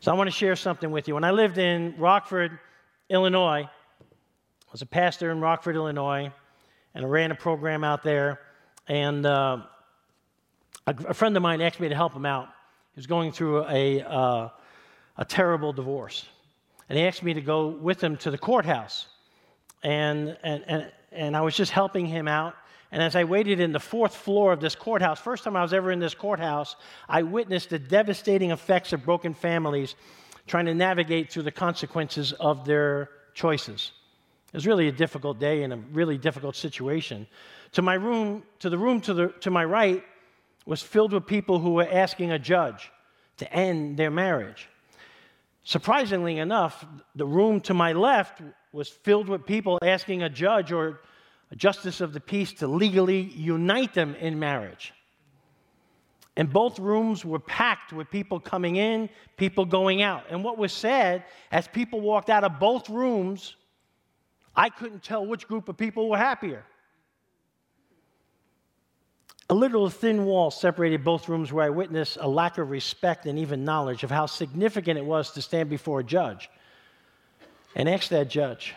So I want to share something with you. When I lived in Rockford, Illinois, I was a pastor in Rockford, Illinois, and I ran a program out there. And uh, a, a, friend of mine asked me to help him out. He was going through a, uh, a terrible divorce. And he asked me to go with him to the courthouse. And, and, and, and I was just helping him out. And as I waited in the fourth floor of this courthouse, first time I was ever in this courthouse, I witnessed the devastating effects of broken families trying to navigate through the consequences of their choices. It was really a difficult day and a really difficult situation. To my room, to the room to, the, to my right was filled with people who were asking a judge to end their marriage. Surprisingly enough, the room to my left was filled with people asking a judge or a justice of the peace to legally unite them in marriage. And both rooms were packed with people coming in, people going out. And what was said, as people walked out of both rooms, I couldn't tell which group of people were happier. A little thin wall separated both rooms where I witnessed a lack of respect and even knowledge of how significant it was to stand before a judge and ask that judge,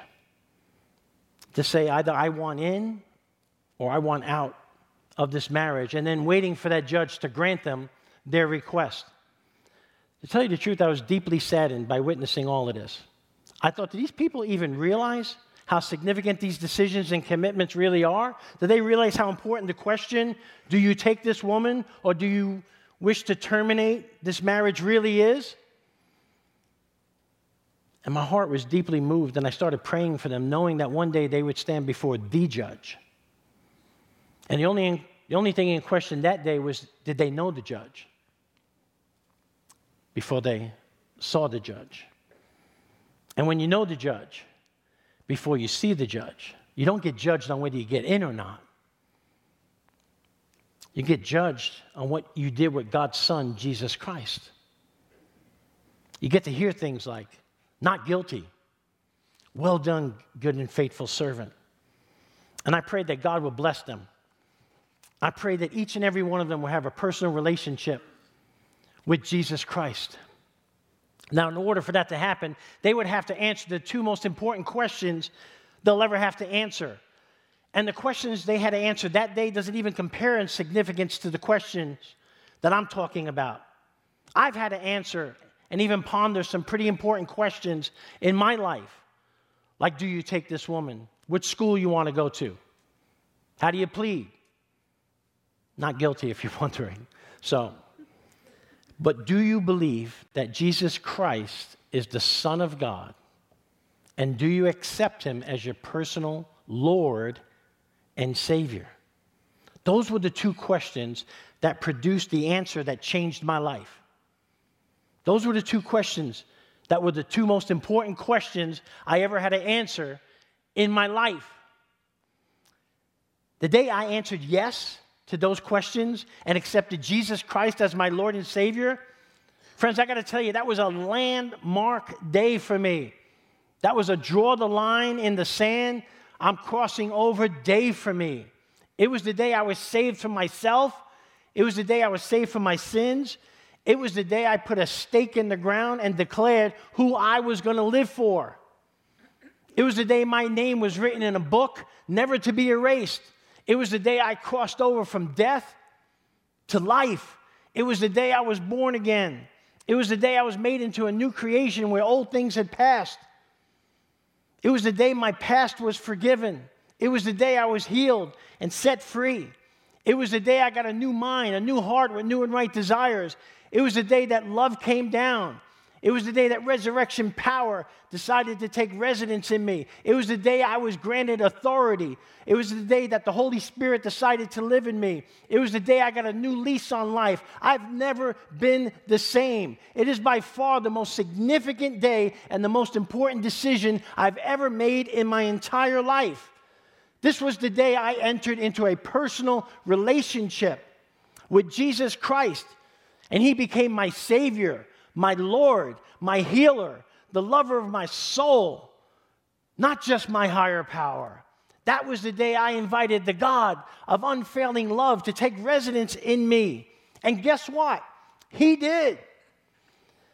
to say either I want in or I want out of this marriage, and then waiting for that judge to grant them their request. To tell you the truth, I was deeply saddened by witnessing all of this. I thought, do these people even realize how significant these decisions and commitments really are? Do they realize how important the question, do you take this woman or do you wish to terminate this marriage really is? And my heart was deeply moved, and I started praying for them, knowing that one day they would stand before the judge. And the only, the only thing in question that day was did they know the judge before they saw the judge? And when you know the judge before you see the judge, you don't get judged on whether you get in or not. You get judged on what you did with God's Son, Jesus Christ. You get to hear things like, not guilty. Well done, good and faithful servant. And I pray that God will bless them. I pray that each and every one of them will have a personal relationship with Jesus Christ. Now, in order for that to happen, they would have to answer the two most important questions they'll ever have to answer. And the questions they had to answer that day doesn't even compare in significance to the questions that I'm talking about. I've had to answer and even ponder some pretty important questions in my life. Like, do you take this woman? Which school you want to go to? How do you plead? Not guilty if you're wondering. So, but do you believe that Jesus Christ is the Son of God? And do you accept him as your personal Lord and Savior? Those were the two questions that produced the answer that changed my life. Those were the two questions that were the two most important questions I ever had to answer in my life. The day I answered yes to those questions and accepted Jesus Christ as my Lord and Savior, friends, I got to tell you, that was a landmark day for me. That was a draw the line in the sand, I'm crossing over day for me. It was the day I was saved from myself. It was the day I was saved from my sins. It was the day I put a stake in the ground and declared who I was going to live for. It was the day my name was written in a book, never to be erased. It was the day I crossed over from death to life. It was the day I was born again. It was the day I was made into a new creation where old things had passed. It was the day my past was forgiven. It was the day I was healed and set free. It was the day I got a new mind, a new heart with new and right desires. It was the day that love came down. It was the day that resurrection power decided to take residence in me. It was the day I was granted authority. It was the day that the Holy Spirit decided to live in me. It was the day I got a new lease on life. I've never been the same. It is by far the most significant day and the most important decision I've ever made in my entire life. This was the day I entered into a personal relationship with Jesus Christ. And he became my Savior, my Lord, my healer, the lover of my soul, not just my higher power. That was the day I invited the God of unfailing love to take residence in me. And guess what? He did.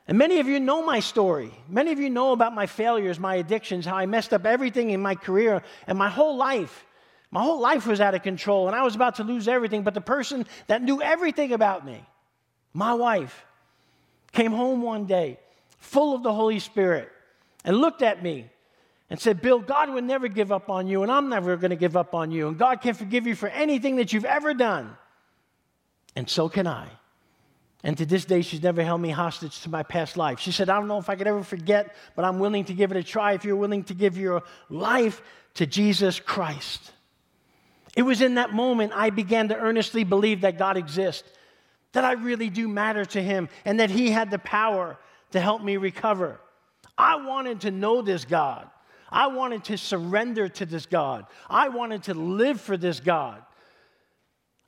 And many of you know my story. Many of you know about my failures, my addictions, how I messed up everything in my career and my whole life. My whole life was out of control and I was about to lose everything. But the person that knew everything about me, my wife, came home one day full of the Holy Spirit and looked at me and said, Bill, God would never give up on you, and I'm never going to give up on you. And God can forgive you for anything that you've ever done. And so can I. And to this day, she's never held me hostage to my past life. She said, I don't know if I could ever forget, but I'm willing to give it a try if you're willing to give your life to Jesus Christ. It was in that moment I began to earnestly believe that God exists, that I really do matter to Him, and that He had the power to help me recover. I wanted to know this God. I wanted to surrender to this God. I wanted to live for this God.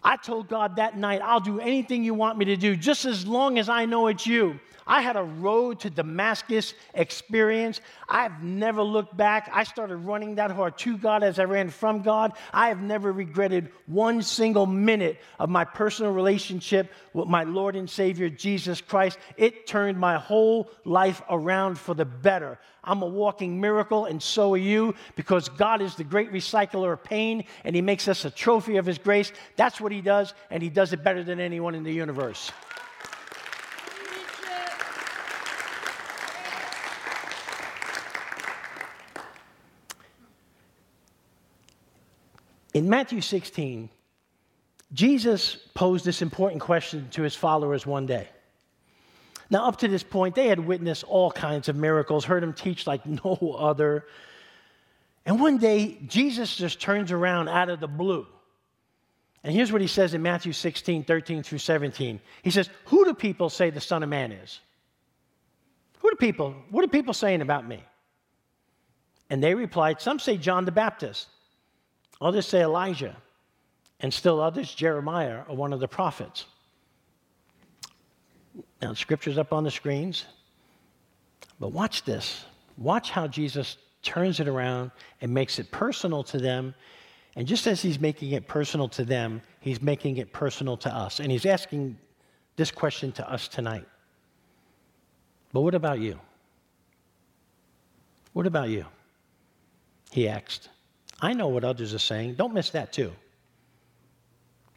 I told God that night, I'll do anything you want me to do, just as long as I know it's you. I had a road to Damascus experience. I've never looked back. I started running that hard to God as I ran from God. I have never regretted one single minute of my personal relationship with my Lord and Savior, Jesus Christ. It turned my whole life around for the better. I'm a walking miracle, and so are you, because God is the great recycler of pain, and He makes us a trophy of His grace. That's what He does, and He does it better than anyone in the universe. In Matthew 16, Jesus posed this important question to his followers one day. Now, up to this point, they had witnessed all kinds of miracles, heard him teach like no other. And one day, Jesus just turns around out of the blue. And here's what he says in Matthew 16, 13 through 17. He says, Who do people say the Son of Man is? Who do people, what are people saying about me? And they replied, Some say John the Baptist. Others say Elijah, and still others, Jeremiah or one of the prophets. Now, the scripture's up on the screens, but watch this. Watch how Jesus turns it around and makes it personal to them. And just as he's making it personal to them, he's making it personal to us. And he's asking this question to us tonight. But what about you? What about you? He asked. I know what others are saying. Don't miss that, too.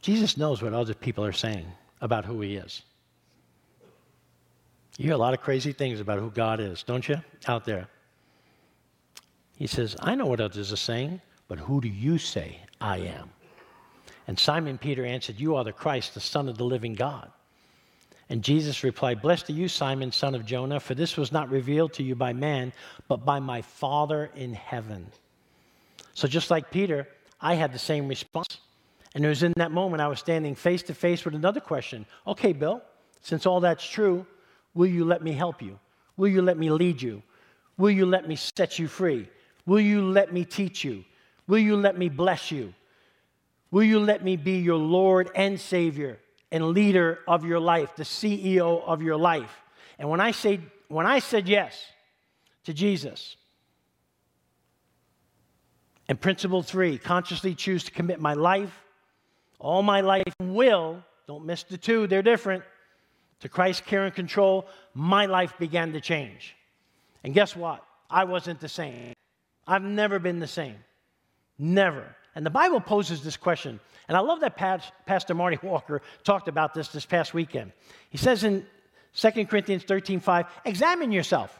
Jesus knows what other people are saying about who he is. You hear a lot of crazy things about who God is, don't you? Out there. He says, I know what others are saying, but who do you say I am? And Simon Peter answered, You are the Christ, the Son of the living God. And Jesus replied, Blessed are you, Simon, son of Jonah, for this was not revealed to you by man, but by my Father in heaven. So just like Peter, I had the same response. And it was in that moment I was standing face to face with another question. Okay, Bill, since all that's true, will you let me help you? Will you let me lead you? Will you let me set you free? Will you let me teach you? Will you let me bless you? Will you let me be your Lord and Savior and leader of your life, the CEO of your life? And when I say when I said yes to Jesus, and principle three consciously choose to commit my life, all my life will, don't miss the two, they're different, to Christ's care and control. My life began to change. And guess what? I wasn't the same. I've never been the same. Never. And the Bible poses this question. And I love that Pastor Marty Walker talked about this this past weekend. He says in 2 Corinthians 13 5, examine yourself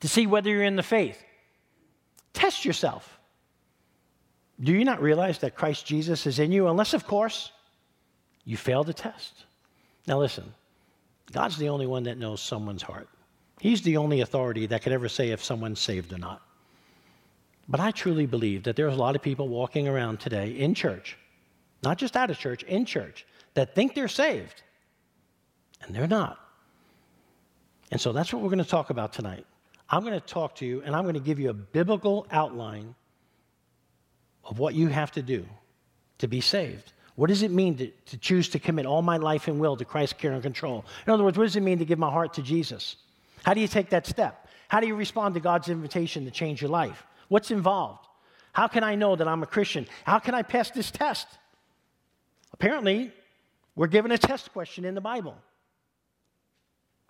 to see whether you're in the faith. Test yourself. Do you not realize that Christ Jesus is in you? Unless, of course, you fail the test. Now, listen, God's the only one that knows someone's heart. He's the only authority that could ever say if someone's saved or not. But I truly believe that there's a lot of people walking around today in church, not just out of church, in church, that think they're saved, and they're not. And so that's what we're going to talk about tonight. I'm going to talk to you and I'm going to give you a biblical outline of what you have to do to be saved. What does it mean to, to choose to commit all my life and will to Christ's care and control? In other words, what does it mean to give my heart to Jesus? How do you take that step? How do you respond to God's invitation to change your life? What's involved? How can I know that I'm a Christian? How can I pass this test? Apparently, we're given a test question in the Bible.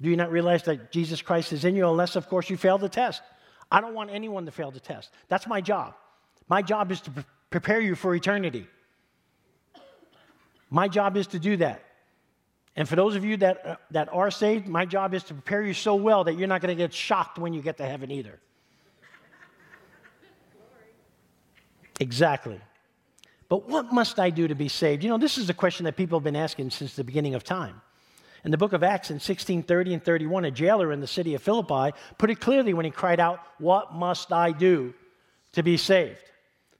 Do you not realize that Jesus Christ is in you unless, of course, you fail the test? I don't want anyone to fail the test. That's my job. My job is to pre- prepare you for eternity. My job is to do that. And for those of you that, uh, that are saved, my job is to prepare you so well that you're not going to get shocked when you get to heaven either. exactly. But what must I do to be saved? You know, this is a question that people have been asking since the beginning of time. In the book of Acts in 1630 and 31, a jailer in the city of Philippi put it clearly when he cried out, What must I do to be saved?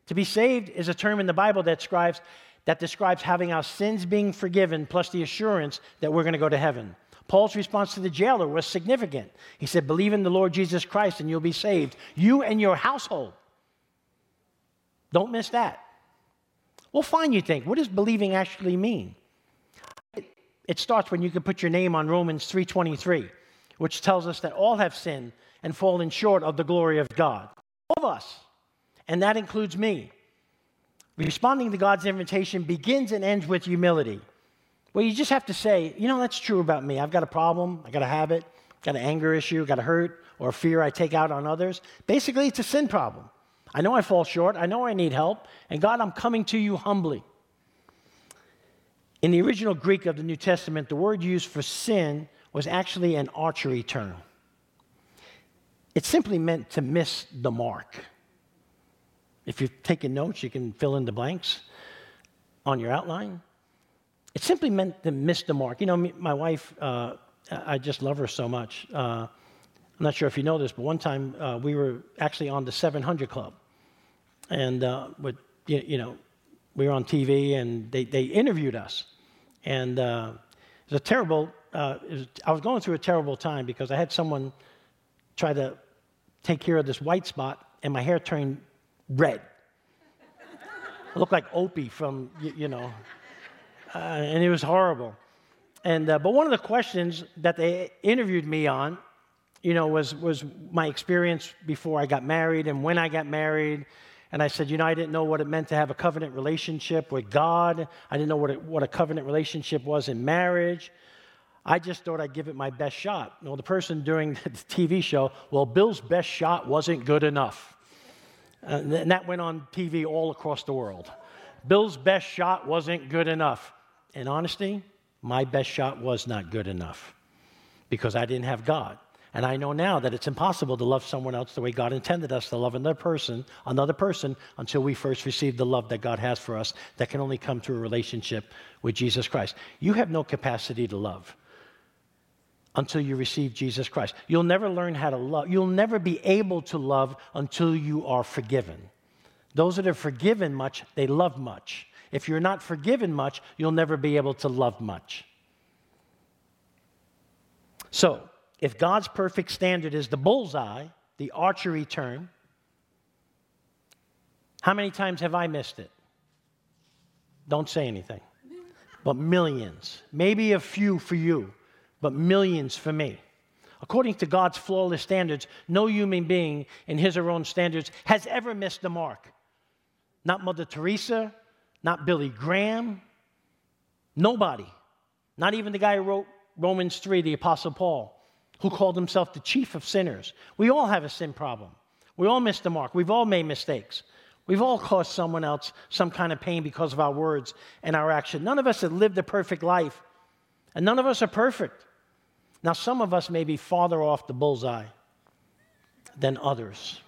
To be saved is a term in the Bible that describes, that describes having our sins being forgiven plus the assurance that we're going to go to heaven. Paul's response to the jailer was significant. He said, Believe in the Lord Jesus Christ and you'll be saved, you and your household. Don't miss that. Well, fine, you think. What does believing actually mean? It starts when you can put your name on Romans 3:23, which tells us that all have sinned and fallen short of the glory of God. All of us. And that includes me. Responding to God's invitation begins and ends with humility. Well, you just have to say, you know, that's true about me. I've got a problem, I got a habit, got an anger issue, got a hurt or fear I take out on others. Basically, it's a sin problem. I know I fall short, I know I need help, and God, I'm coming to you humbly. In the original Greek of the New Testament, the word used for sin was actually an archery term. It simply meant to miss the mark. If you're taking notes, you can fill in the blanks on your outline. It simply meant to miss the mark. You know, my wife, uh, I just love her so much. Uh, I'm not sure if you know this, but one time uh, we were actually on the 700 Club. And uh, with, you know, we were on TV and they, they interviewed us. And uh, it was a terrible, uh, was, I was going through a terrible time because I had someone try to take care of this white spot and my hair turned red. it looked like Opie from, you, you know, uh, and it was horrible. And, uh, but one of the questions that they interviewed me on, you know, was, was my experience before I got married and when I got married and I said, You know, I didn't know what it meant to have a covenant relationship with God. I didn't know what, it, what a covenant relationship was in marriage. I just thought I'd give it my best shot. Well, the person during the TV show, well, Bill's best shot wasn't good enough. Uh, and that went on TV all across the world. Bill's best shot wasn't good enough. In honesty, my best shot was not good enough because I didn't have God. And I know now that it's impossible to love someone else the way God intended us to love another person, another person, until we first receive the love that God has for us that can only come through a relationship with Jesus Christ. You have no capacity to love until you receive Jesus Christ. You'll never learn how to love. You'll never be able to love until you are forgiven. Those that are forgiven much, they love much. If you're not forgiven much, you'll never be able to love much. So, if God's perfect standard is the bullseye, the archery term, how many times have I missed it? Don't say anything. But millions. Maybe a few for you, but millions for me. According to God's flawless standards, no human being in his or her own standards has ever missed the mark. Not Mother Teresa, not Billy Graham, nobody. Not even the guy who wrote Romans 3, the Apostle Paul who called himself the chief of sinners. We all have a sin problem. We all miss the mark. We've all made mistakes. We've all caused someone else some kind of pain because of our words and our action. None of us have lived a perfect life, and none of us are perfect. Now, some of us may be farther off the bullseye than others.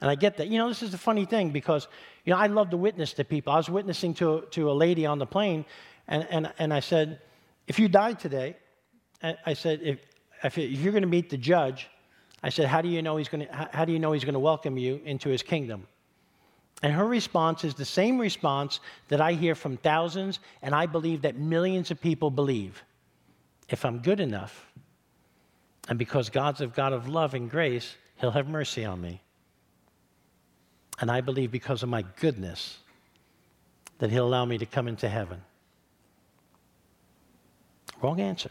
And I get that. You know, this is the funny thing because, you know, I love to witness to people. I was witnessing to, to a lady on the plane, and, and, and I said, if you died today, I said, if, if you're going to meet the judge, I said, how do you know he's going to, how do you know he's going to welcome you into his kingdom? And her response is the same response that I hear from thousands, and I believe that millions of people believe. If I'm good enough, and because God's a God of love and grace, he'll have mercy on me. And I believe because of my goodness that he'll allow me to come into heaven. Wrong answer.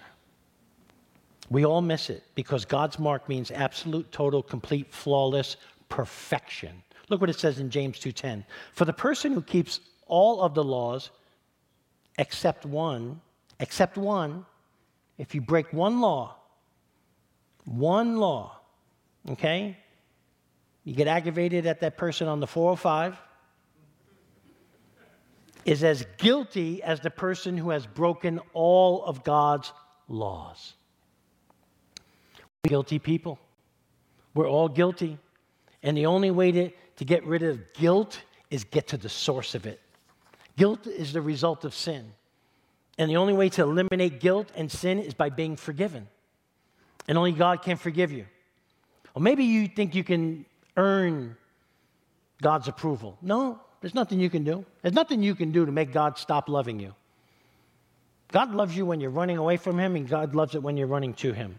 We all miss it because God's mark means absolute, total, complete, flawless perfection. Look what it says in James 2:10. For the person who keeps all of the laws except one, except one, if you break one law, one law, okay? You get aggravated at that person on the 405, is as guilty as the person who has broken all of God's laws. Guilty people. We're all guilty. And the only way to, to get rid of guilt is get to the source of it. Guilt is the result of sin. And the only way to eliminate guilt and sin is by being forgiven. And only God can forgive you. Or maybe you think you can earn God's approval. No, there's nothing you can do. There's nothing you can do to make God stop loving you. God loves you when you're running away from Him, and God loves it when you're running to Him.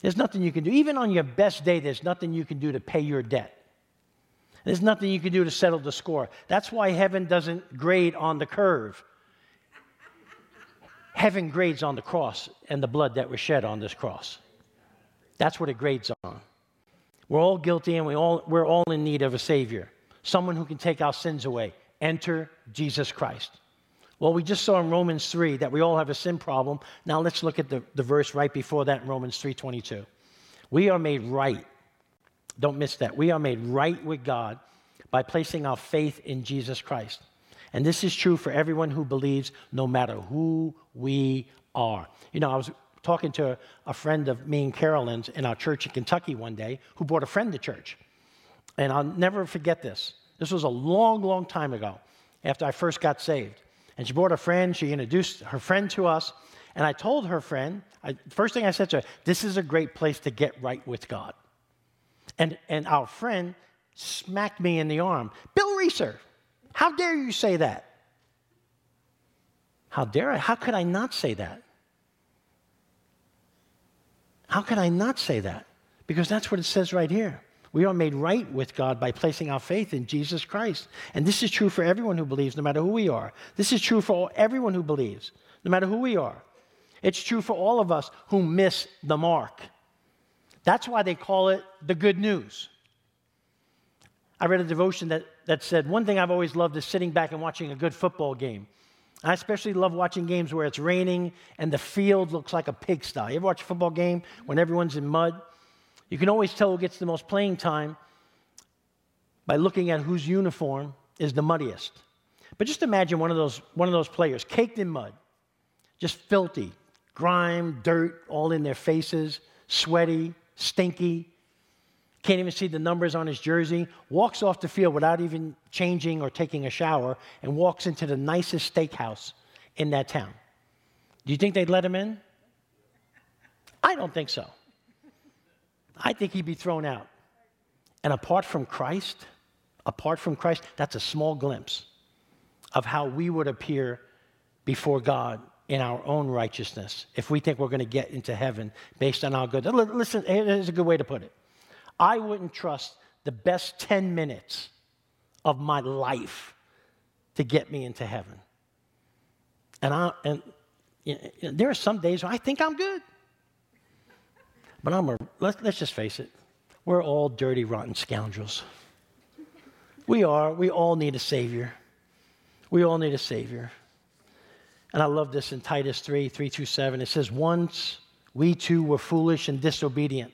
There's nothing you can do. Even on your best day, there's nothing you can do to pay your debt. There's nothing you can do to settle the score. That's why heaven doesn't grade on the curve. Heaven grades on the cross and the blood that was shed on this cross. That's what it grades on. We're all guilty and we all, we're all in need of a Savior, someone who can take our sins away. Enter Jesus Christ. Well, we just saw in Romans 3 that we all have a sin problem. Now let's look at the, the verse right before that in Romans 3:22. We are made right. Don't miss that. We are made right with God by placing our faith in Jesus Christ. And this is true for everyone who believes, no matter who we are. You know, I was talking to a friend of me and Carolyn's in our church in Kentucky one day who brought a friend to church. And I'll never forget this. This was a long, long time ago after I first got saved. And she brought a friend, she introduced her friend to us. And I told her friend, I, first thing I said to her, this is a great place to get right with God. And, and our friend smacked me in the arm. Bill Rieser, how dare you say that? How dare I? How could I not say that? How could I not say that? Because that's what it says right here. We are made right with God by placing our faith in Jesus Christ. And this is true for everyone who believes, no matter who we are. This is true for all, everyone who believes, no matter who we are. It's true for all of us who miss the mark. That's why they call it the good news. I read a devotion that, that said, One thing I've always loved is sitting back and watching a good football game. I especially love watching games where it's raining and the field looks like a pigsty. You ever watch a football game when everyone's in mud? You can always tell who gets the most playing time by looking at whose uniform is the muddiest. But just imagine one of those, one of those players caked in mud, just filthy, grime, dirt all in their faces, sweaty, stinky, can't even see the numbers on his jersey, walks off the field without even changing or taking a shower, and walks into the nicest steakhouse in that town. Do you think they'd let him in? I don't think so. I think he'd be thrown out. And apart from Christ, apart from Christ, that's a small glimpse of how we would appear before God in our own righteousness if we think we're going to get into heaven based on our good. Listen, here's a good way to put it. I wouldn't trust the best 10 minutes of my life to get me into heaven. And, I, and you know, there are some days where I think I'm good. But I'm a, let's, let's just face it, we're all dirty, rotten scoundrels. We are. We all need a Savior. We all need a Savior. And I love this in Titus 3 3 through 7. It says, Once we too were foolish and disobedient.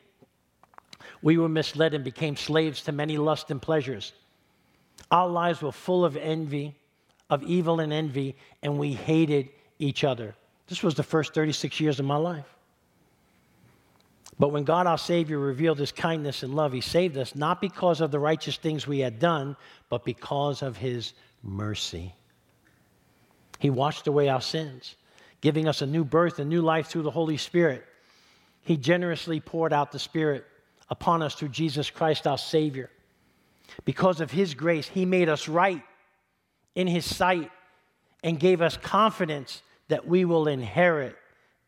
We were misled and became slaves to many lusts and pleasures. Our lives were full of envy, of evil and envy, and we hated each other. This was the first 36 years of my life. But when God our Savior revealed his kindness and love, he saved us not because of the righteous things we had done, but because of his mercy. He washed away our sins, giving us a new birth, a new life through the Holy Spirit. He generously poured out the Spirit upon us through Jesus Christ our Savior. Because of his grace, he made us right in his sight and gave us confidence that we will inherit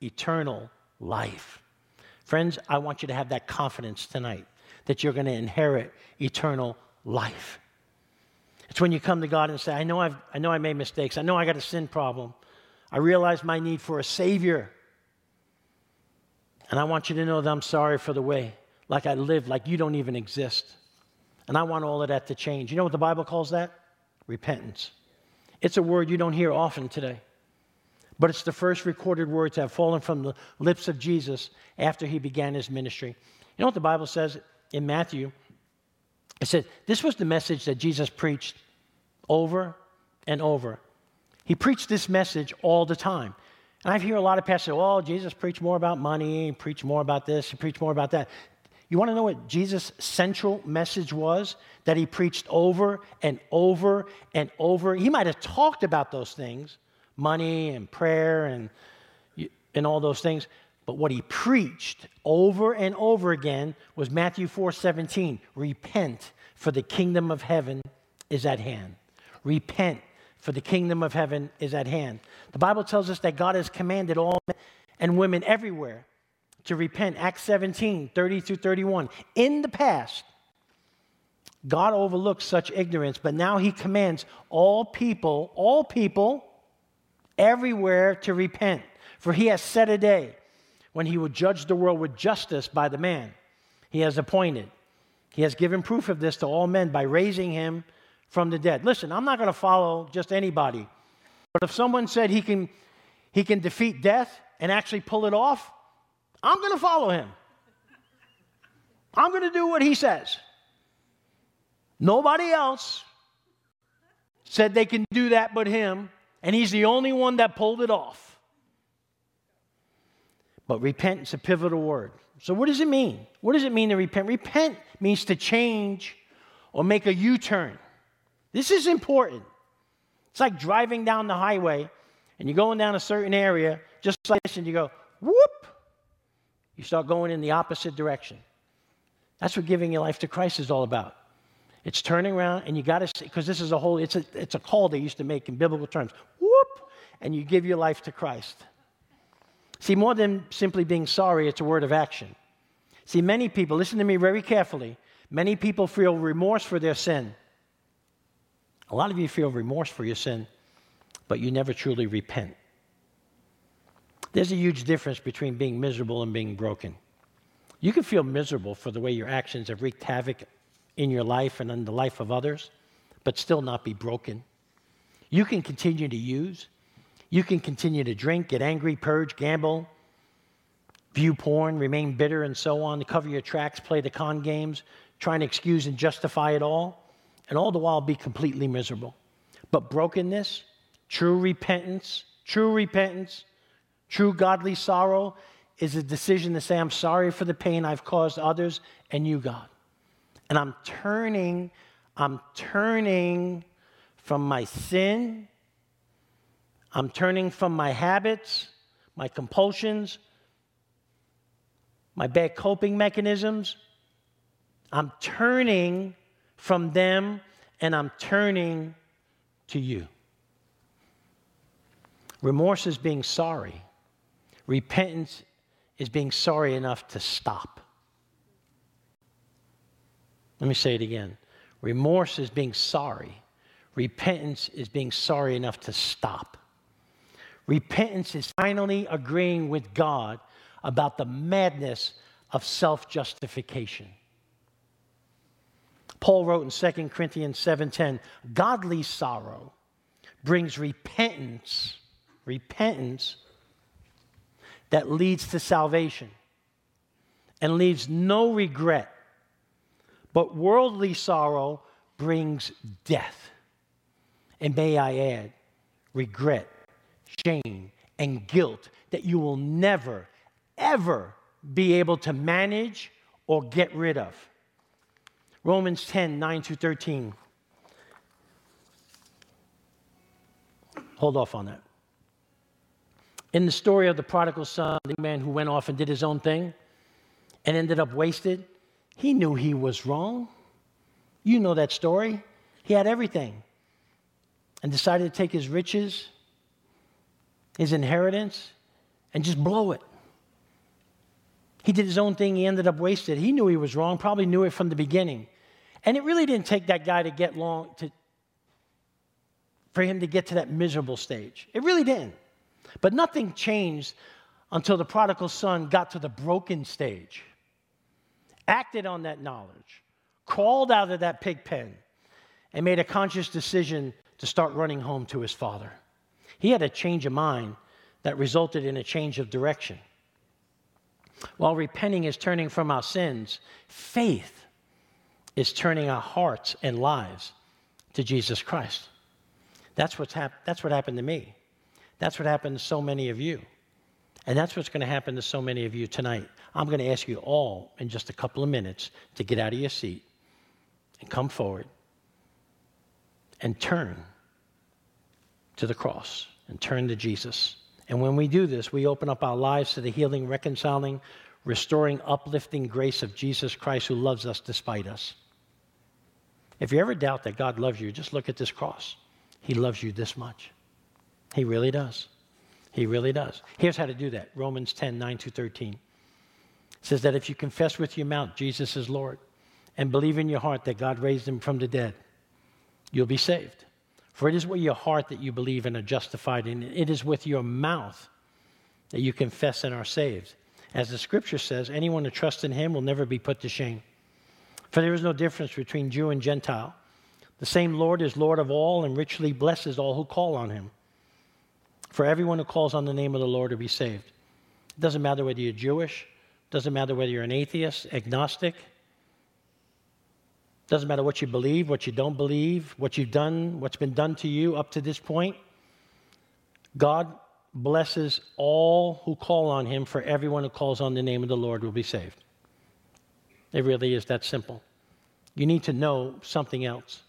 eternal life. Friends, I want you to have that confidence tonight that you're going to inherit eternal life. It's when you come to God and say, I know, I've, I know I made mistakes. I know I got a sin problem. I realize my need for a Savior. And I want you to know that I'm sorry for the way, like I lived, like you don't even exist. And I want all of that to change. You know what the Bible calls that? Repentance. It's a word you don't hear often today. But it's the first recorded words that have fallen from the lips of Jesus after he began his ministry. You know what the Bible says in Matthew? It says, This was the message that Jesus preached over and over. He preached this message all the time. And I hear a lot of pastors say, oh, Jesus preached more about money, he preached more about this, he preached more about that. You want to know what Jesus' central message was that he preached over and over and over? He might have talked about those things, money and prayer and, and all those things, but what he preached over and over again was Matthew 4 17. Repent, for the kingdom of heaven is at hand. Repent, for the kingdom of heaven is at hand. The Bible tells us that God has commanded all men and women everywhere to repent. Acts 17 30 through 31. In the past, God overlooked such ignorance, but now he commands all people, all people, everywhere to repent. For he has set a day when he will judge the world with justice by the man he has appointed. He has given proof of this to all men by raising him from the dead. Listen, I'm not going to follow just anybody. But if someone said he can, he can defeat death and actually pull it off, I'm going to follow him. I'm going to do what he says. Nobody else said they can do that but him, and he's the only one that pulled it off. But repent is a pivotal word. So, what does it mean? What does it mean to repent? Repent means to change or make a U turn. This is important. It's like driving down the highway and you're going down a certain area, just like this, and you go, whoop, you start going in the opposite direction. That's what giving your life to Christ is all about. It's turning around, and you got to, because this is a whole, it's a, it's a call they used to make in biblical terms. And you give your life to Christ. See, more than simply being sorry, it's a word of action. See, many people, listen to me very carefully, many people feel remorse for their sin. A lot of you feel remorse for your sin, but you never truly repent. There's a huge difference between being miserable and being broken. You can feel miserable for the way your actions have wreaked havoc in your life and in the life of others, but still not be broken. You can continue to use, you can continue to drink, get angry, purge, gamble, view porn, remain bitter, and so on, to cover your tracks, play the con games, try to excuse and justify it all, and all the while be completely miserable. But brokenness, true repentance, true repentance, true godly sorrow is a decision to say, I'm sorry for the pain I've caused others and you, God. And I'm turning, I'm turning from my sin I'm turning from my habits, my compulsions, my bad coping mechanisms. I'm turning from them and I'm turning to you. Remorse is being sorry. Repentance is being sorry enough to stop. Let me say it again. Remorse is being sorry. Repentance is being sorry enough to stop. Repentance is finally agreeing with God about the madness of self justification. Paul wrote in 2 Corinthians 7:10, godly sorrow brings repentance, repentance that leads to salvation and leaves no regret. But worldly sorrow brings death. And may I add, regret shame and guilt that you will never, ever be able to manage or get rid of. Romans 10 9 through 13. Hold off on that. In the story of the prodigal son, the man who went off and did his own thing and ended up wasted, he knew he was wrong. You know that story. He had everything and decided to take his riches his inheritance, and just blow it. He did his own thing, he ended up wasted. He knew he was wrong, probably knew it from the beginning. And it really didn't take that guy to get long to for him to get to that miserable stage. It really didn't. But nothing changed until the prodigal son got to the broken stage. Acted on that knowledge, crawled out of that pig pen, and made a conscious decision to start running home to his father. He had a change of mind that resulted in a change of direction. While repenting is turning from our sins, faith is turning our hearts and lives to Jesus Christ. That's, what's hap- that's what happened to me. That's what happened to so many of you. And that's what's going to happen to so many of you tonight. I'm going to ask you all in just a couple of minutes to get out of your seat and come forward and turn to the cross and turn to Jesus. And when we do this, we open up our lives to the healing, reconciling, restoring, uplifting grace of Jesus Christ who loves us despite us. If you ever doubt that God loves you, just look at this cross. He loves you this much. He really does. He really does. Here's how to do that Romans 10 9 to 13 says that if you confess with your mouth Jesus is Lord and believe in your heart that God raised him from the dead, you'll be saved. For it is with your heart that you believe and are justified, and it is with your mouth that you confess and are saved. As the scripture says, anyone who trusts in him will never be put to shame. For there is no difference between Jew and Gentile. The same Lord is Lord of all and richly blesses all who call on him. For everyone who calls on the name of the Lord will be saved. It doesn't matter whether you're Jewish, doesn't matter whether you're an atheist, agnostic, doesn't matter what you believe, what you don't believe, what you've done, what's been done to you up to this point. God blesses all who call on him, for everyone who calls on the name of the Lord will be saved. It really is that simple. You need to know something else.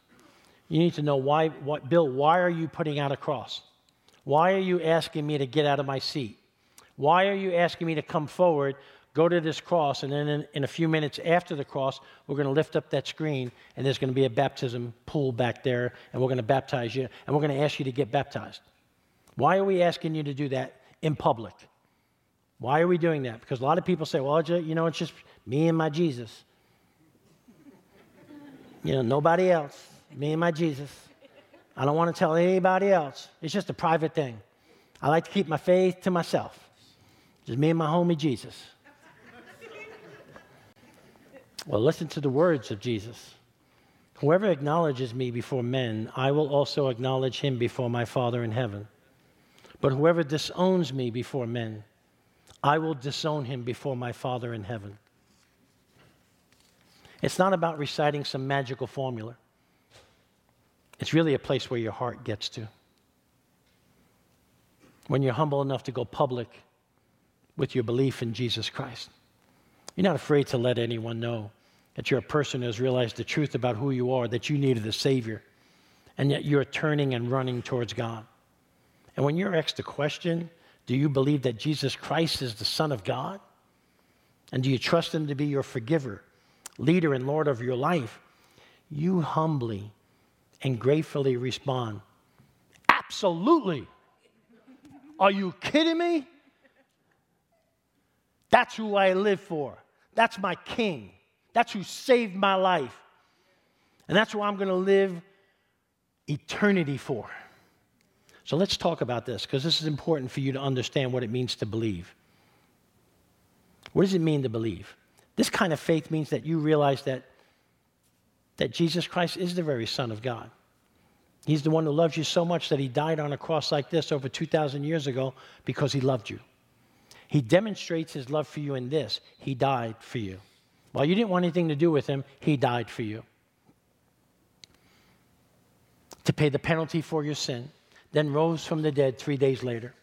You need to know why, what, Bill, why are you putting out a cross? Why are you asking me to get out of my seat? Why are you asking me to come forward, go to this cross, and then in, in a few minutes after the cross, we're going to lift up that screen, and there's going to be a baptism pool back there, and we're going to baptize you, and we're going to ask you to get baptized. Why are we asking you to do that in public? Why are we doing that? Because a lot of people say, well, you know, it's just me and my Jesus. You know, nobody else. Me and my Jesus. I don't want to tell anybody else. It's just a private thing. I like to keep my faith to myself. Just me and my homie Jesus. Well, listen to the words of Jesus. Whoever acknowledges me before men, I will also acknowledge him before my Father in heaven. But whoever disowns me before men, I will disown him before my Father in heaven. It's not about reciting some magical formula. It's really a place where your heart gets to. When you're humble enough to go public with your belief in Jesus Christ, you're not afraid to let anyone know that you're a person who has realized the truth about who you are, that you needed a Savior, and yet you're turning and running towards God. And when you're asked the question, do you believe that Jesus Christ is the Son of God? And do you trust Him to be your forgiver, leader, and Lord of your life? You humbly and gratefully respond, Absolutely. Are you kidding me? That's who I live for. That's my king. That's who saved my life. And that's who I'm going to live eternity for. So let's talk about this because this is important for you to understand what it means to believe. What does it mean to believe? This kind of faith means that you realize that, that Jesus Christ is the very Son of God. He's the one who loves you so much that he died on a cross like this over 2,000 years ago because he loved you. He demonstrates his love for you in this He died for you. While you didn't want anything to do with him, he died for you. To pay the penalty for your sin then rose from the dead three days later.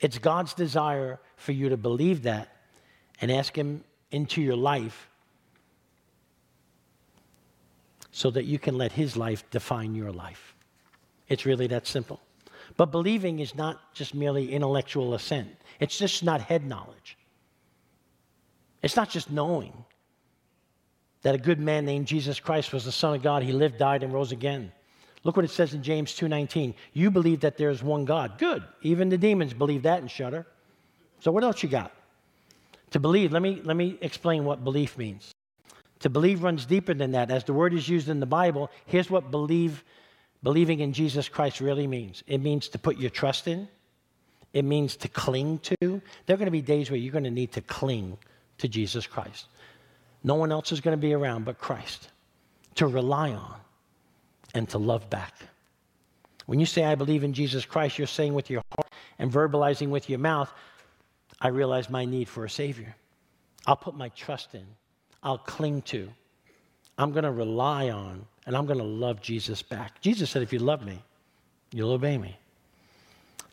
It's God's desire for you to believe that and ask Him into your life so that you can let His life define your life. It's really that simple. But believing is not just merely intellectual assent, it's just not head knowledge. It's not just knowing that a good man named Jesus Christ was the Son of God. He lived, died, and rose again. Look what it says in James 2:19. You believe that there's one God. Good. Even the demons believe that and shudder. So what else you got? To believe, let me let me explain what belief means. To believe runs deeper than that. As the word is used in the Bible, here's what believe believing in Jesus Christ really means. It means to put your trust in. It means to cling to. There are going to be days where you're going to need to cling to Jesus Christ. No one else is going to be around but Christ to rely on and to love back. When you say, I believe in Jesus Christ, you're saying with your heart and verbalizing with your mouth, I realize my need for a Savior. I'll put my trust in, I'll cling to, I'm going to rely on, and I'm going to love Jesus back. Jesus said, If you love me, you'll obey me.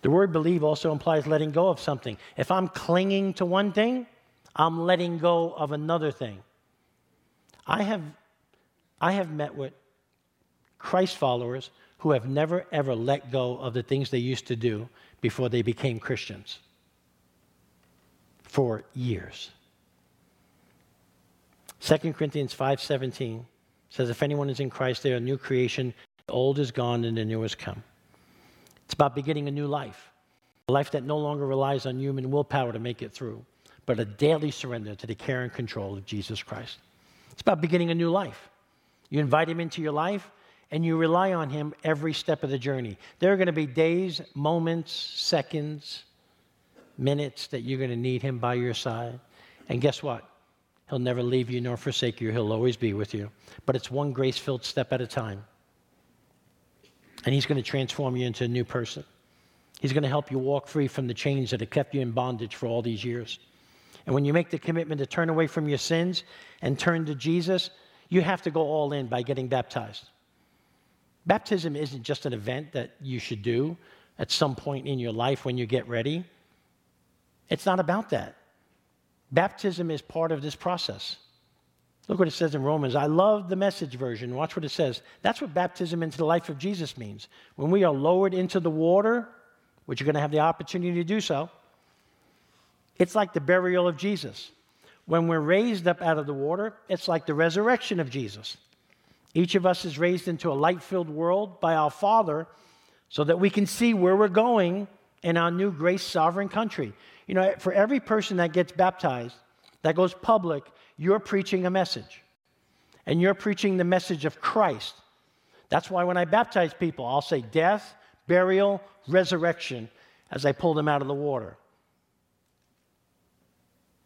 The word believe also implies letting go of something. If I'm clinging to one thing, I'm letting go of another thing. I have, I have met with Christ followers who have never ever let go of the things they used to do before they became Christians for years. 2 Corinthians 5:17 says if anyone is in Christ they are a new creation the old is gone and the new has come. It's about beginning a new life. A life that no longer relies on human willpower to make it through, but a daily surrender to the care and control of Jesus Christ. It's about beginning a new life. You invite him into your life and you rely on him every step of the journey. There are going to be days, moments, seconds, minutes that you're going to need him by your side. And guess what? He'll never leave you nor forsake you. He'll always be with you. But it's one grace filled step at a time. And He's going to transform you into a new person. He's going to help you walk free from the chains that have kept you in bondage for all these years. And when you make the commitment to turn away from your sins and turn to Jesus, you have to go all in by getting baptized. Baptism isn't just an event that you should do at some point in your life when you get ready. It's not about that. Baptism is part of this process. Look what it says in Romans. I love the message version. Watch what it says. That's what baptism into the life of Jesus means. When we are lowered into the water, which you're going to have the opportunity to do so, it's like the burial of Jesus. When we're raised up out of the water, it's like the resurrection of Jesus. Each of us is raised into a light filled world by our Father so that we can see where we're going in our new grace sovereign country. You know, for every person that gets baptized, that goes public, you're preaching a message. And you're preaching the message of Christ. That's why when I baptize people, I'll say death, burial, resurrection as I pull them out of the water.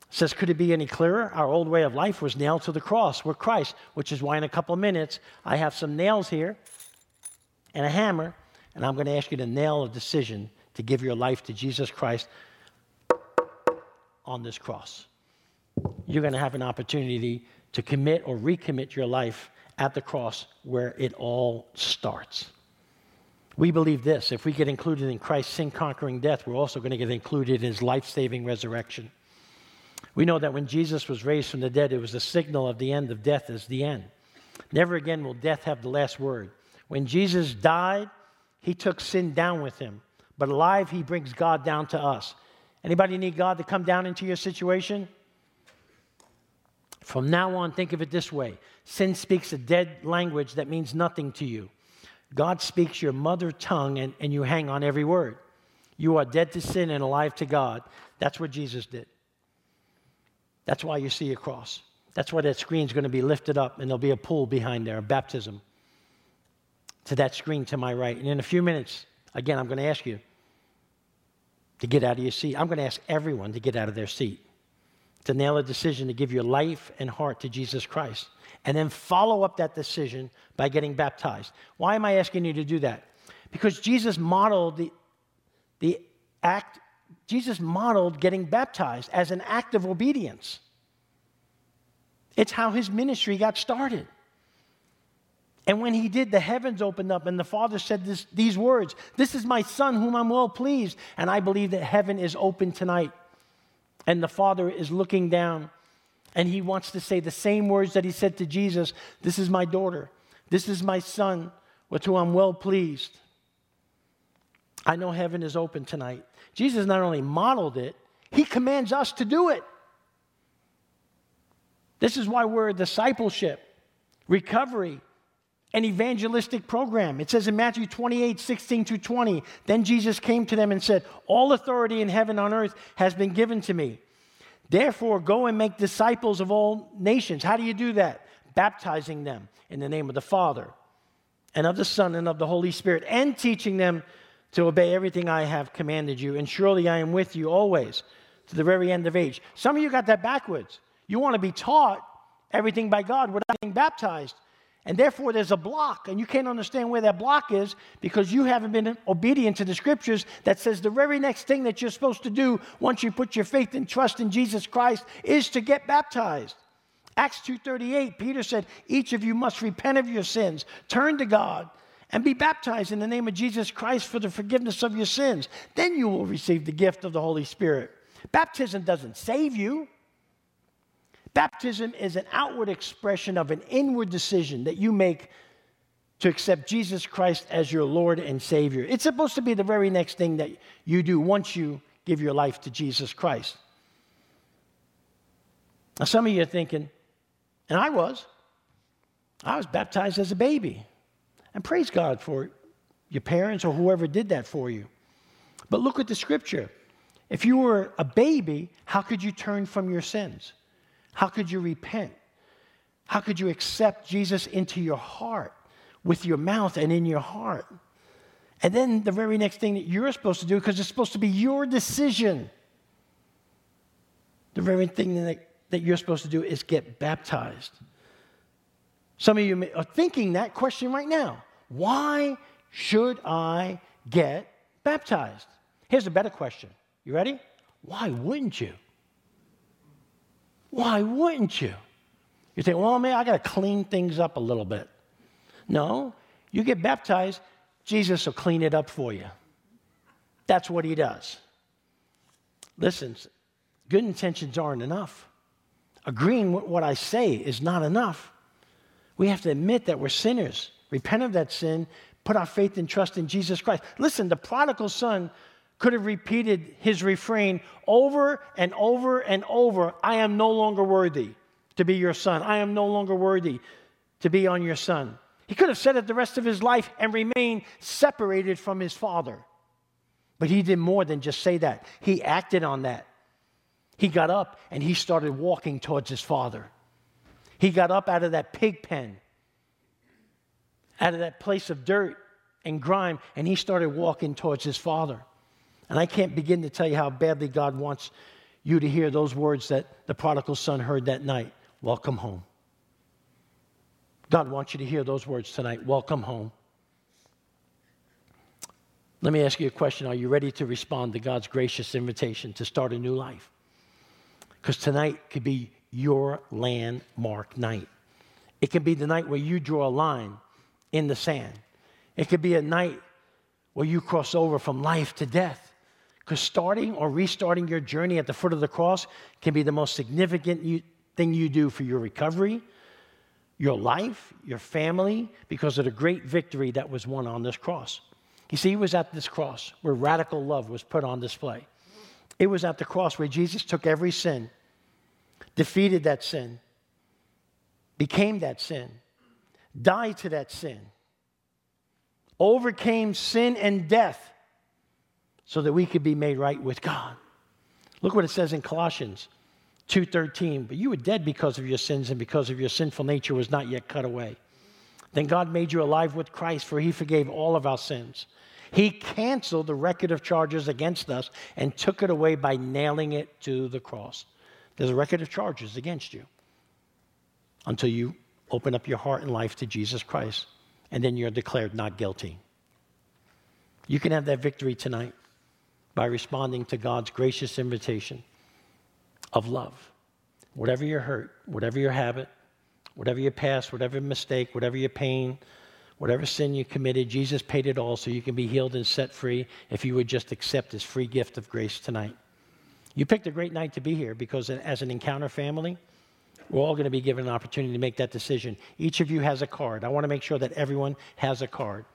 Says, could it be any clearer? Our old way of life was nailed to the cross with Christ, which is why in a couple of minutes I have some nails here and a hammer, and I'm going to ask you to nail a decision to give your life to Jesus Christ on this cross. You're going to have an opportunity to commit or recommit your life at the cross where it all starts. We believe this if we get included in Christ's sin conquering death, we're also going to get included in his life saving resurrection. We know that when Jesus was raised from the dead, it was a signal of the end of death as the end. Never again will death have the last word. When Jesus died, he took sin down with him, but alive, he brings God down to us. Anybody need God to come down into your situation? From now on, think of it this way sin speaks a dead language that means nothing to you. God speaks your mother tongue, and, and you hang on every word. You are dead to sin and alive to God. That's what Jesus did. That's why you see a cross. That's why that screen's going to be lifted up, and there'll be a pool behind there, a baptism, to that screen to my right. And in a few minutes, again, I'm going to ask you to get out of your seat. I'm going to ask everyone to get out of their seat, to nail a decision to give your life and heart to Jesus Christ, and then follow up that decision by getting baptized. Why am I asking you to do that? Because Jesus modeled the, the act, Jesus modeled getting baptized as an act of obedience. It's how his ministry got started. And when he did, the heavens opened up, and the Father said this, these words This is my Son, whom I'm well pleased. And I believe that heaven is open tonight. And the Father is looking down, and he wants to say the same words that he said to Jesus This is my daughter. This is my Son, with whom I'm well pleased. I know heaven is open tonight. Jesus not only modeled it, he commands us to do it. This is why we're a discipleship, recovery, an evangelistic program. It says in Matthew 28 16 to 20, then Jesus came to them and said, All authority in heaven and on earth has been given to me. Therefore, go and make disciples of all nations. How do you do that? Baptizing them in the name of the Father and of the Son and of the Holy Spirit, and teaching them to obey everything I have commanded you. And surely I am with you always to the very end of age. Some of you got that backwards. You want to be taught everything by God without being baptized. And therefore, there's a block, and you can't understand where that block is because you haven't been obedient to the scriptures that says the very next thing that you're supposed to do once you put your faith and trust in Jesus Christ is to get baptized. Acts 2:38, Peter said, "Each of you must repent of your sins, turn to God, and be baptized in the name of Jesus Christ for the forgiveness of your sins. Then you will receive the gift of the Holy Spirit." Baptism doesn't save you. Baptism is an outward expression of an inward decision that you make to accept Jesus Christ as your Lord and Savior. It's supposed to be the very next thing that you do once you give your life to Jesus Christ. Now, some of you are thinking, and I was, I was baptized as a baby. And praise God for your parents or whoever did that for you. But look at the scripture. If you were a baby, how could you turn from your sins? How could you repent? How could you accept Jesus into your heart with your mouth and in your heart? And then the very next thing that you're supposed to do, because it's supposed to be your decision, the very thing that, that you're supposed to do is get baptized. Some of you are thinking that question right now. Why should I get baptized? Here's a better question. You ready? Why wouldn't you? Why wouldn't you? You think, well, man, I got to clean things up a little bit. No, you get baptized, Jesus will clean it up for you. That's what he does. Listen, good intentions aren't enough. Agreeing with what I say is not enough. We have to admit that we're sinners, repent of that sin, put our faith and trust in Jesus Christ. Listen, the prodigal son could have repeated his refrain over and over and over I am no longer worthy to be your son. I am no longer worthy to be on your son. He could have said it the rest of his life and remained separated from his father. But he did more than just say that, he acted on that. He got up and he started walking towards his father. He got up out of that pig pen, out of that place of dirt and grime, and he started walking towards his father. And I can't begin to tell you how badly God wants you to hear those words that the prodigal son heard that night Welcome home. God wants you to hear those words tonight Welcome home. Let me ask you a question Are you ready to respond to God's gracious invitation to start a new life? Because tonight could be your landmark night. It could be the night where you draw a line in the sand. It could be a night where you cross over from life to death. Because starting or restarting your journey at the foot of the cross can be the most significant you, thing you do for your recovery, your life, your family, because of the great victory that was won on this cross. You see, he was at this cross where radical love was put on display. It was at the cross where Jesus took every sin, defeated that sin, became that sin, died to that sin, overcame sin and death so that we could be made right with God. Look what it says in Colossians 2:13, but you were dead because of your sins and because of your sinful nature was not yet cut away. Then God made you alive with Christ for he forgave all of our sins. He canceled the record of charges against us and took it away by nailing it to the cross. There's a record of charges against you until you open up your heart and life to Jesus Christ, and then you're declared not guilty. You can have that victory tonight by responding to God's gracious invitation of love. Whatever your hurt, whatever your habit, whatever your past, whatever mistake, whatever your pain, whatever sin you committed, Jesus paid it all so you can be healed and set free if you would just accept his free gift of grace tonight. You picked a great night to be here because as an encounter family, we're all going to be given an opportunity to make that decision. Each of you has a card. I want to make sure that everyone has a card.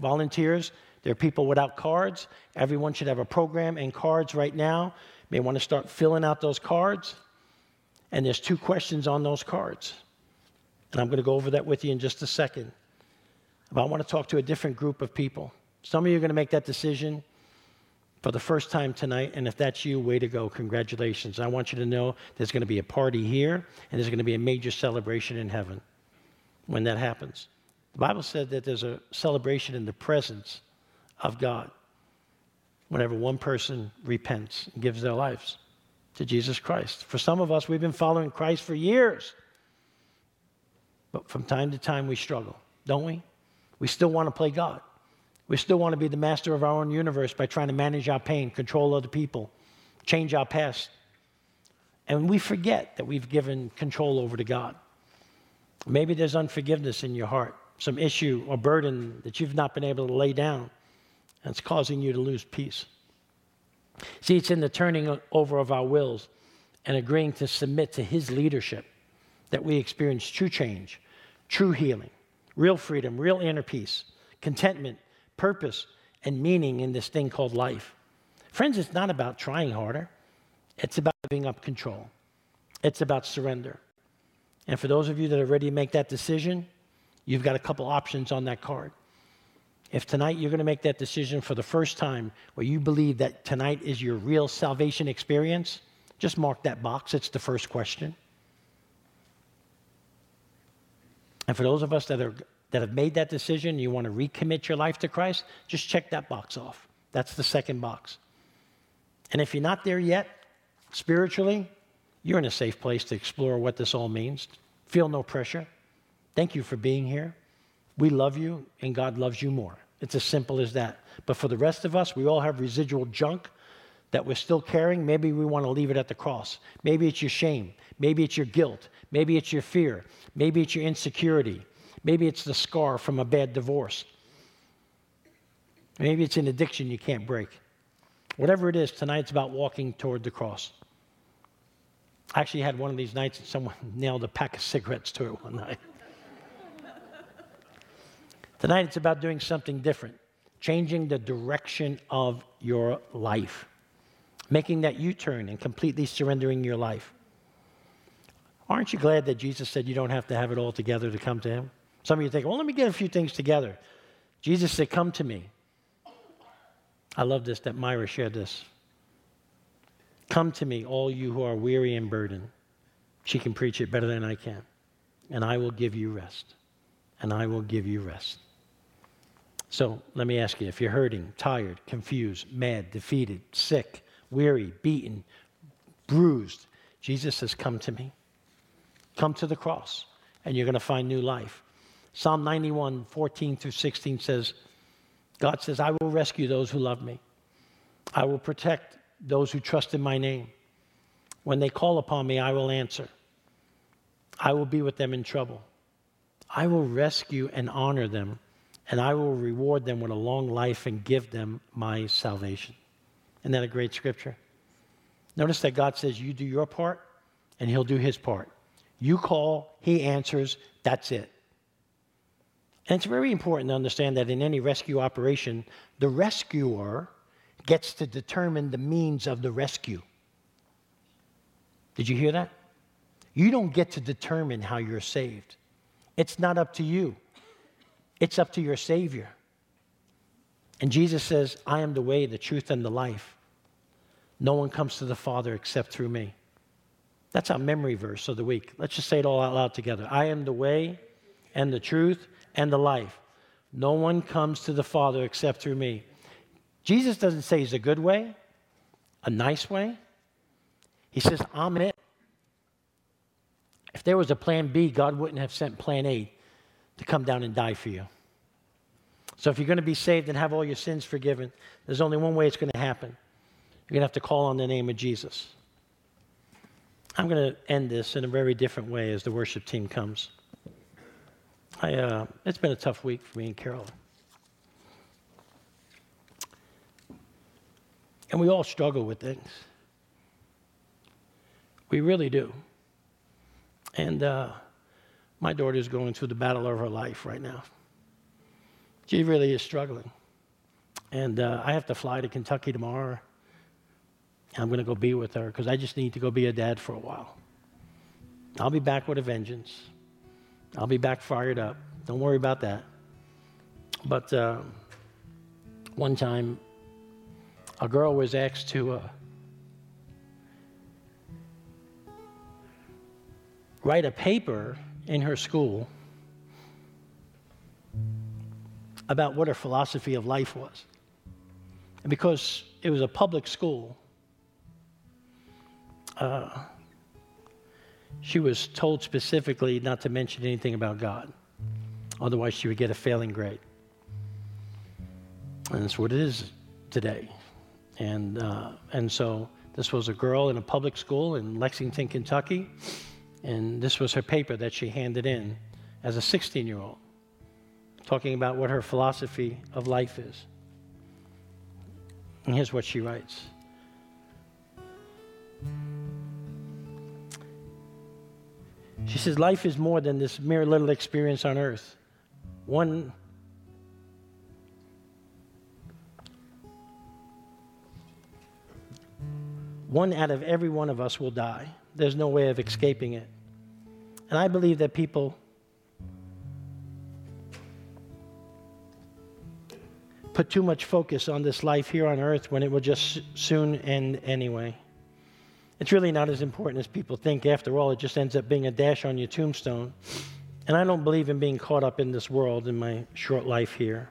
Volunteers, there are people without cards. Everyone should have a program and cards right now. May want to start filling out those cards. And there's two questions on those cards. And I'm going to go over that with you in just a second. But I want to talk to a different group of people. Some of you are going to make that decision for the first time tonight. And if that's you, way to go. Congratulations. I want you to know there's going to be a party here, and there's going to be a major celebration in heaven when that happens. The Bible said that there's a celebration in the presence of God whenever one person repents and gives their lives to Jesus Christ. For some of us, we've been following Christ for years. But from time to time, we struggle, don't we? We still want to play God. We still want to be the master of our own universe by trying to manage our pain, control other people, change our past. And we forget that we've given control over to God. Maybe there's unforgiveness in your heart, some issue or burden that you've not been able to lay down, and it's causing you to lose peace. See, it's in the turning over of our wills and agreeing to submit to His leadership that we experience true change, true healing, real freedom, real inner peace, contentment, purpose, and meaning in this thing called life. Friends, it's not about trying harder, it's about giving up control, it's about surrender. And for those of you that are ready to make that decision, you've got a couple options on that card. If tonight you're going to make that decision for the first time, where you believe that tonight is your real salvation experience, just mark that box. It's the first question. And for those of us that, are, that have made that decision, you want to recommit your life to Christ, just check that box off. That's the second box. And if you're not there yet, spiritually, you're in a safe place to explore what this all means. Feel no pressure. Thank you for being here. We love you, and God loves you more. It's as simple as that. But for the rest of us, we all have residual junk that we're still carrying. Maybe we want to leave it at the cross. Maybe it's your shame. Maybe it's your guilt. Maybe it's your fear. Maybe it's your insecurity. Maybe it's the scar from a bad divorce. Maybe it's an addiction you can't break. Whatever it is, tonight's about walking toward the cross. I actually had one of these nights and someone nailed a pack of cigarettes to it one night. Tonight it's about doing something different, changing the direction of your life, making that U turn and completely surrendering your life. Aren't you glad that Jesus said you don't have to have it all together to come to Him? Some of you think, well, let me get a few things together. Jesus said, Come to me. I love this that Myra shared this. Come to me, all you who are weary and burdened. She can preach it better than I can. And I will give you rest. And I will give you rest. So let me ask you if you're hurting, tired, confused, mad, defeated, sick, weary, beaten, bruised, Jesus says, Come to me. Come to the cross, and you're going to find new life. Psalm 91, 14 through 16 says, God says, I will rescue those who love me. I will protect those who trust in my name. When they call upon me, I will answer. I will be with them in trouble. I will rescue and honor them, and I will reward them with a long life and give them my salvation. Isn't that a great scripture? Notice that God says, You do your part, and He'll do His part. You call, He answers, that's it. And it's very important to understand that in any rescue operation, the rescuer gets to determine the means of the rescue. Did you hear that? You don't get to determine how you're saved. It's not up to you, it's up to your Savior. And Jesus says, I am the way, the truth, and the life. No one comes to the Father except through me. That's our memory verse of the week. Let's just say it all out loud together. I am the way and the truth and the life. No one comes to the Father except through me. Jesus doesn't say he's a good way, a nice way. He says, I'm it. If there was a plan B, God wouldn't have sent plan A to come down and die for you. So if you're going to be saved and have all your sins forgiven, there's only one way it's going to happen. You're going to have to call on the name of Jesus. I'm going to end this in a very different way as the worship team comes. I, uh, it's been a tough week for me and Carol. And we all struggle with things. We really do. And uh, my daughter's going through the battle of her life right now. She really is struggling. And uh, I have to fly to Kentucky tomorrow. I'm going to go be with her because I just need to go be a dad for a while. I'll be back with a vengeance. I'll be back fired up. Don't worry about that. But uh, one time, a girl was asked to uh, write a paper in her school about what her philosophy of life was. And because it was a public school, uh, she was told specifically not to mention anything about God. Otherwise, she would get a failing grade. And that's what it is today. And, uh, and so this was a girl in a public school in Lexington, Kentucky. And this was her paper that she handed in as a 16 year old, talking about what her philosophy of life is. And here's what she writes She says, Life is more than this mere little experience on earth. One one out of every one of us will die. There's no way of escaping it. And I believe that people put too much focus on this life here on earth when it will just soon end anyway. It's really not as important as people think. After all, it just ends up being a dash on your tombstone. And I don't believe in being caught up in this world in my short life here.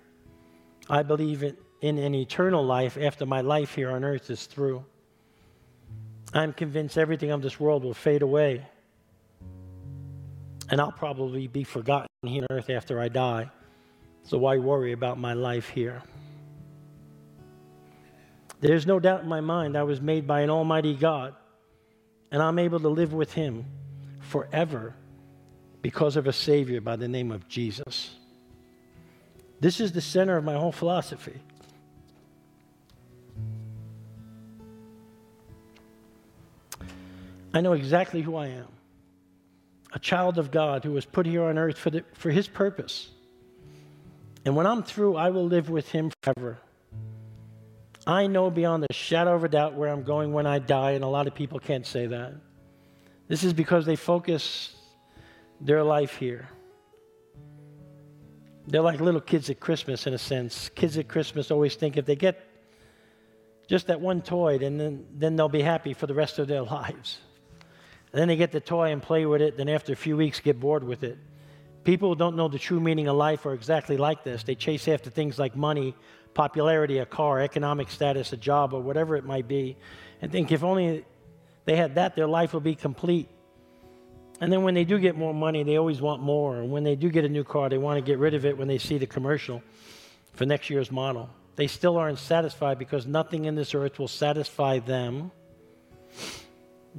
I believe in, an eternal life after my life here on earth is through. I'm convinced everything of this world will fade away. And I'll probably be forgotten here on earth after I die. So why worry about my life here? There's no doubt in my mind I was made by an almighty God, and I'm able to live with him forever because of a Savior by the name of Jesus. This is the center of my whole philosophy. I know exactly who I am a child of God who was put here on earth for, the, for his purpose. And when I'm through, I will live with him forever. I know beyond a shadow of a doubt where I'm going when I die, and a lot of people can't say that. This is because they focus their life here. They're like little kids at Christmas, in a sense. Kids at Christmas always think if they get just that one toy, then, then they'll be happy for the rest of their lives. And then they get the toy and play with it, then after a few weeks get bored with it. People who don't know the true meaning of life are exactly like this. They chase after things like money, popularity, a car, economic status, a job, or whatever it might be, and think if only they had that, their life would be complete. And then when they do get more money, they always want more. And when they do get a new car, they want to get rid of it when they see the commercial for next year's model. They still aren't satisfied because nothing in this earth will satisfy them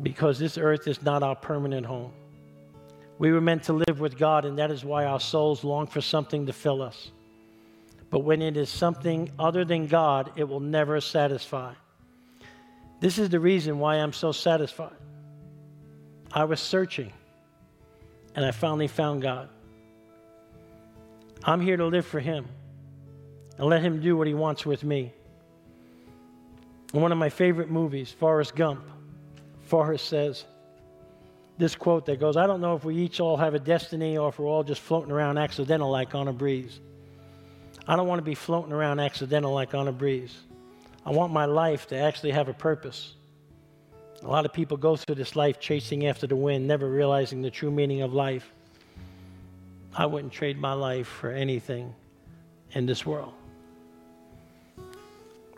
because this earth is not our permanent home. We were meant to live with God, and that is why our souls long for something to fill us. But when it is something other than God, it will never satisfy. This is the reason why I'm so satisfied. I was searching, and I finally found God. I'm here to live for Him and let Him do what He wants with me. In one of my favorite movies, Forrest Gump, Forrest says this quote that goes, I don't know if we each all have a destiny or if we're all just floating around accidental like on a breeze. I don't want to be floating around accidental like on a breeze. I want my life to actually have a purpose. A lot of people go through this life chasing after the wind, never realizing the true meaning of life. I wouldn't trade my life for anything in this world.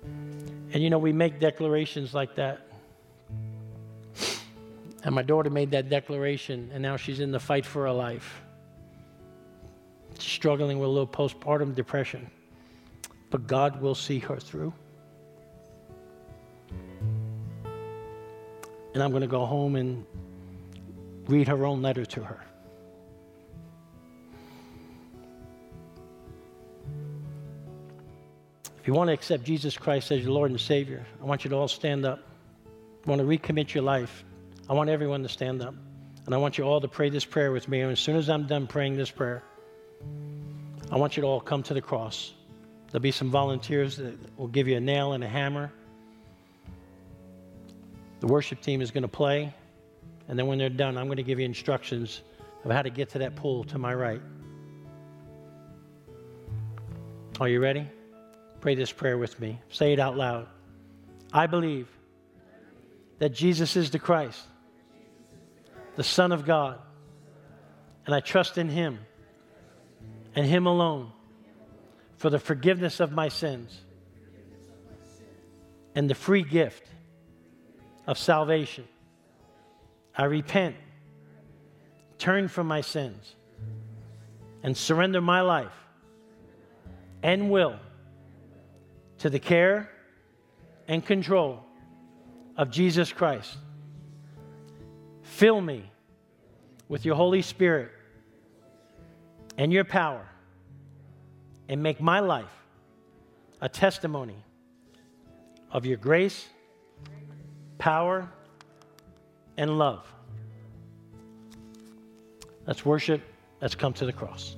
And you know, we make declarations like that. And my daughter made that declaration, and now she's in the fight for her life. Struggling with a little postpartum depression. But God will see her through. And I'm going to go home and read her own letter to her. If you want to accept Jesus Christ as your Lord and Savior, I want you to all stand up. I want to recommit your life I want everyone to stand up. And I want you all to pray this prayer with me. And as soon as I'm done praying this prayer, I want you to all come to the cross. There'll be some volunteers that will give you a nail and a hammer. The worship team is going to play. And then when they're done, I'm going to give you instructions of how to get to that pool to my right. Are you ready? Pray this prayer with me. Say it out loud. I believe that Jesus is the Christ the Son of God. And I trust in Him and Him alone for the forgiveness of my sins and the free gift of salvation. I repent turn from my sins, and surrender my life and will to the care and control of Jesus Christ. Fill me with your Holy Spirit and your power and make my life a testimony of your grace, power, and love. Let's worship. Let's come to the cross.